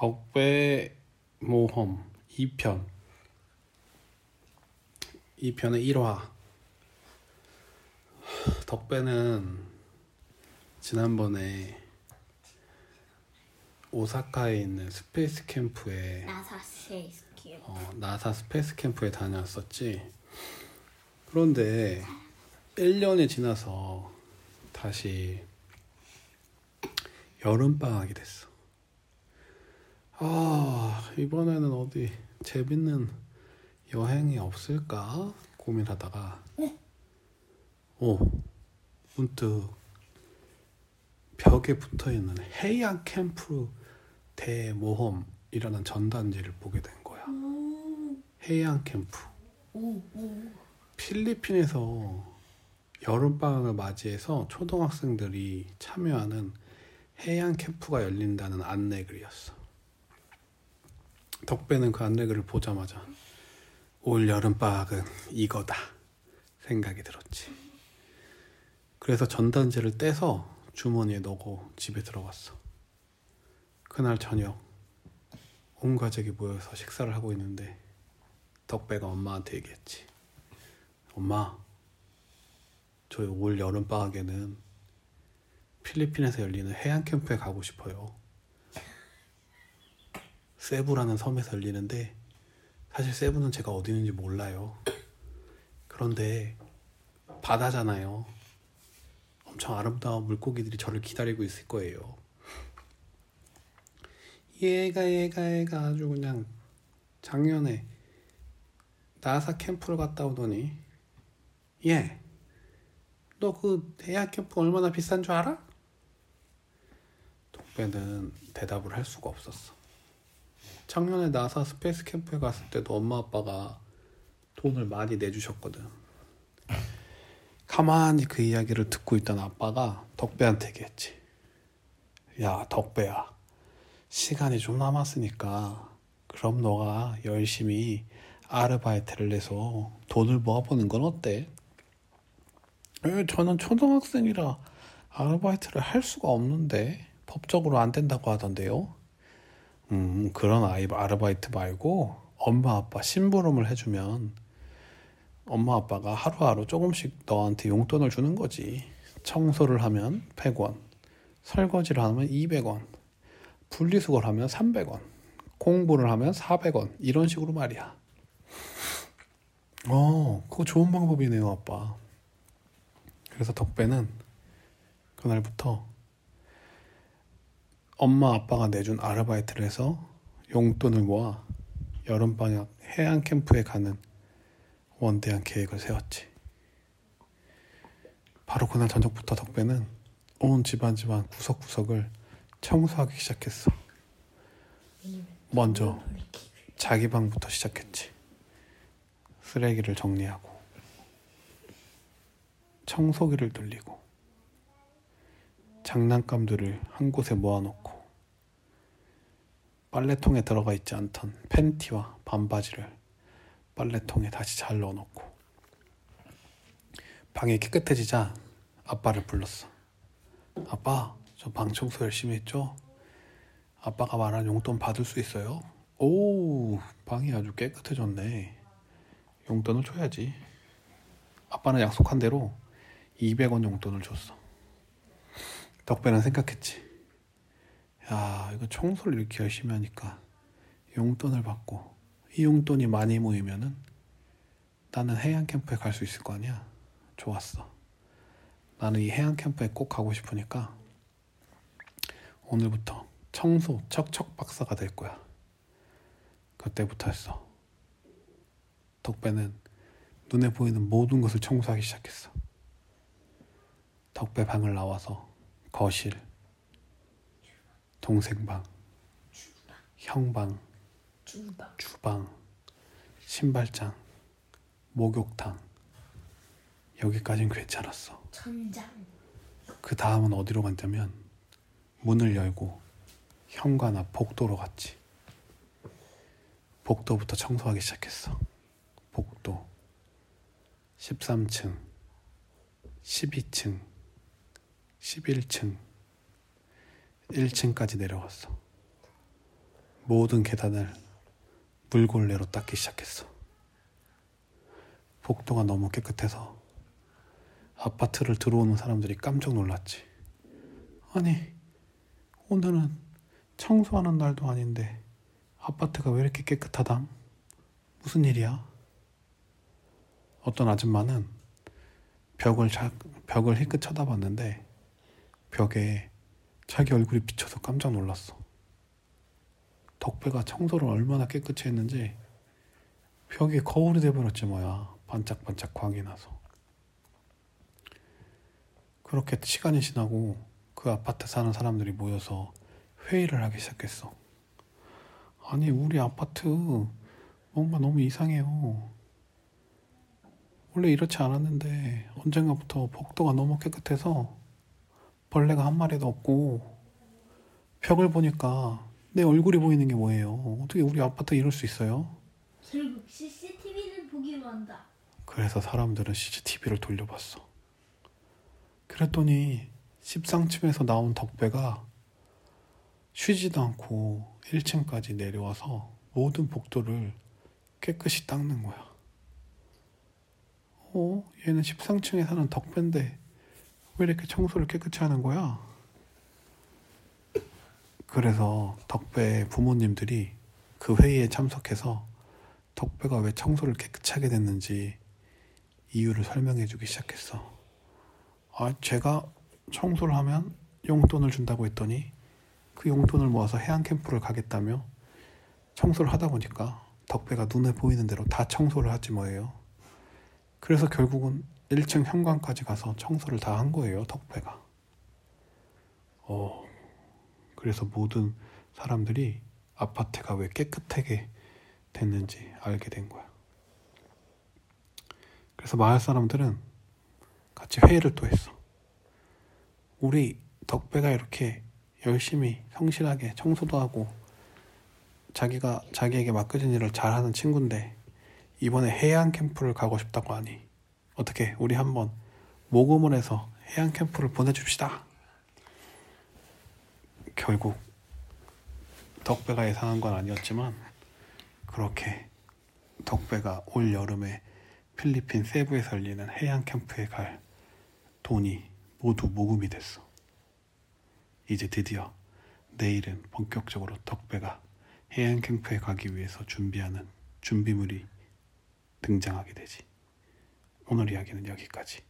덕배 모험 2편 2편의 1화 덕배는 지난번에 오사카에 있는 스페이스 캠프에 나사 쉐이스키요. 어, 나사 스페이스 캠프에 다녔었지. 그런데 1년이 지나서 다시 여름방학이 됐어. 아, 이번에는 어디 재밌는 여행이 없을까 고민하다가, 오, 문득 벽에 붙어 있는 해양 캠프 대모험이라는 전단지를 보게 된 거야. 해양 캠프. 필리핀에서 여름방학을 맞이해서 초등학생들이 참여하는 해양 캠프가 열린다는 안내글이었어. 덕배는 그 안내글을 보자마자 올 여름방학은 이거다 생각이 들었지. 그래서 전단지를 떼서 주머니에 넣고 집에 들어갔어. 그날 저녁 온 가족이 모여서 식사를 하고 있는데 덕배가 엄마한테 얘기했지. 엄마, 저희 올 여름 방학에는 필리핀에서 열리는 해양 캠프에 가고 싶어요. 세부라는 섬에서 열리는데 사실 세부는 제가 어디 있는지 몰라요. 그런데 바다잖아요. 엄청 아름다운 물고기들이 저를 기다리고 있을 거예요. 얘가 얘가 얘가 아주 그냥 작년에 나사 캠프를 갔다 오더니 얘, 너 그 해양 캠프 얼마나 비싼 줄 알아? 덕배는 대답을 할 수가 없었어. 작년에 나사 스페이스 캠프에 갔을 때도 엄마 아빠가 돈을 많이 내주셨거든. 가만히 그 이야기를 듣고 있던 아빠가 덕배한테 얘기했지. 야, 덕배야. 시간이 좀 남았으니까 그럼 너가 열심히 아르바이트를 해서 돈을 모아보는 건 어때? 에, 저는 초등학생이라 아르바이트를 할 수가 없는데 법적으로 안 된다고 하던데요. 음, 그런 아이 아르바이트 말고 엄마 아빠 심부름을 해주면 엄마 아빠가 하루하루 조금씩 너한테 용돈을 주는 거지. 청소를 하면 100원, 설거지를 하면 200원, 분리수거를 하면 300원, 공부를 하면 400원 이런 식으로 말이야. 어, 그거 좋은 방법이네요, 아빠. 그래서 덕배는 그날부터 엄마 아빠가 내준 아르바이트를 해서 용돈을 모아 여름방학 해양 캠프에 가는 원대한 계획을 세웠지. 바로 그날 저녁부터 덕배는 온 집안 집안 구석구석을 청소하기 시작했어. 먼저 자기 방부터 시작했지. 쓰레기를 정리하고 청소기를 돌리고 장난감들을 한 곳에 모아놓고 빨래통에 들어가 있지 않던 팬티와 반바지를 빨래통에 다시 잘 넣어놓고 방이 깨끗해지자 아빠를 불렀어. 아빠, 저 방 청소 열심히 했죠? 아빠가 말한 용돈 받을 수 있어요? 오, 방이 아주 깨끗해졌네. 용돈을 줘야지. 아빠는 약속한 대로 200원 용돈을 줬어. 덕배는 생각했지. 야, 이거 청소를 이렇게 열심히 하니까 용돈을 받고 이 용돈이 많이 모이면은 나는 해양 캠프에 갈 수 있을 거 아니야. 좋았어. 나는 이 해양 캠프에 꼭 가고 싶으니까 오늘부터 청소 척척 박사가 될 거야. 그때부터였어. 덕배는 눈에 보이는 모든 것을 청소하기 시작했어. 덕배 방을 나와서 거실, 동생 방, 형 방, 주방. 주방, 신발장, 목욕탕. 여기까진 괜찮았어. 천장. 그 다음은 어디로 갔냐면 문을 열고 현관 앞 복도로 갔지. 복도부터 청소하기 시작했어. 복도 13층, 12층, 11층, 1층까지 내려갔어. 모든 계단을 물걸레로 닦기 시작했어. 복도가 너무 깨끗해서 아파트를 들어오는 사람들이 깜짝 놀랐지. 아니, 오늘은 청소하는 날도 아닌데 아파트가 왜 이렇게 깨끗하담? 무슨 일이야? 어떤 아줌마는 벽을 자, 벽을 힐끗 쳐다봤는데 벽에 자기 얼굴이 비쳐서 깜짝 놀랐어. 덕배가 청소를 얼마나 깨끗이 했는지 벽이 거울이 돼버렸지 뭐야. 반짝반짝 광이 나서. 그렇게 시간이 지나고 그 아파트 사는 사람들이 모여서 회의를 하기 시작했어. 아니, 우리 아파트 뭔가 너무 이상해요. 원래 이렇지 않았는데 언젠가부터 복도가 너무 깨끗해서 벌레가 한 마리도 없고 벽을 보니까 내 얼굴이 보이는 게 뭐예요? 어떻게 우리 아파트 이럴 수 있어요? 결국 CCTV는 보기로 한다. 그래서 사람들은 CCTV를 돌려봤어. 그랬더니 13층에서 나온 덕배가 쉬지도 않고 1층까지 내려와서 모든 복도를 깨끗이 닦는 거야. 어? 얘는 13층에 사는 덕배인데 왜 이렇게 청소를 깨끗이 하는 거야? 그래서 덕배 부모님들이 그 회의에 참석해서 덕배가 왜 청소를 깨끗이 하게 됐는지 이유를 설명해 주기 시작했어. 아, 제가 청소를 하면 용돈을 준다고 했더니 그 용돈을 모아서 해안 캠프를 가겠다며 청소를 하다 보니까 덕배가 눈에 보이는 대로 다 청소를 하지 뭐예요. 그래서 결국은 1층 현관까지 가서 청소를 다 한 거예요, 덕배가. 어, 그래서 모든 사람들이 아파트가 왜 깨끗하게 됐는지 알게 된 거야. 그래서 마을 사람들은 같이 회의를 또 했어. 우리 덕배가 이렇게 열심히 성실하게 청소도 하고 자기가 자기에게 맡겨진 일을 잘하는 친구인데 이번에 해양 캠프를 가고 싶다고 하니 어떻게 우리 한번 모금을 해서 해양 캠프를 보내줍시다. 결국 덕배가 예상한 건 아니었지만 그렇게 덕배가 올 여름에 필리핀 세부에서 열리는 해양 캠프에 갈 돈이 모두 모금이 됐어. 이제 드디어 내일은 본격적으로 덕배가 해양 캠프에 가기 위해서 준비하는 준비물이 등장하게 되지. 오늘 이야기는 여기까지.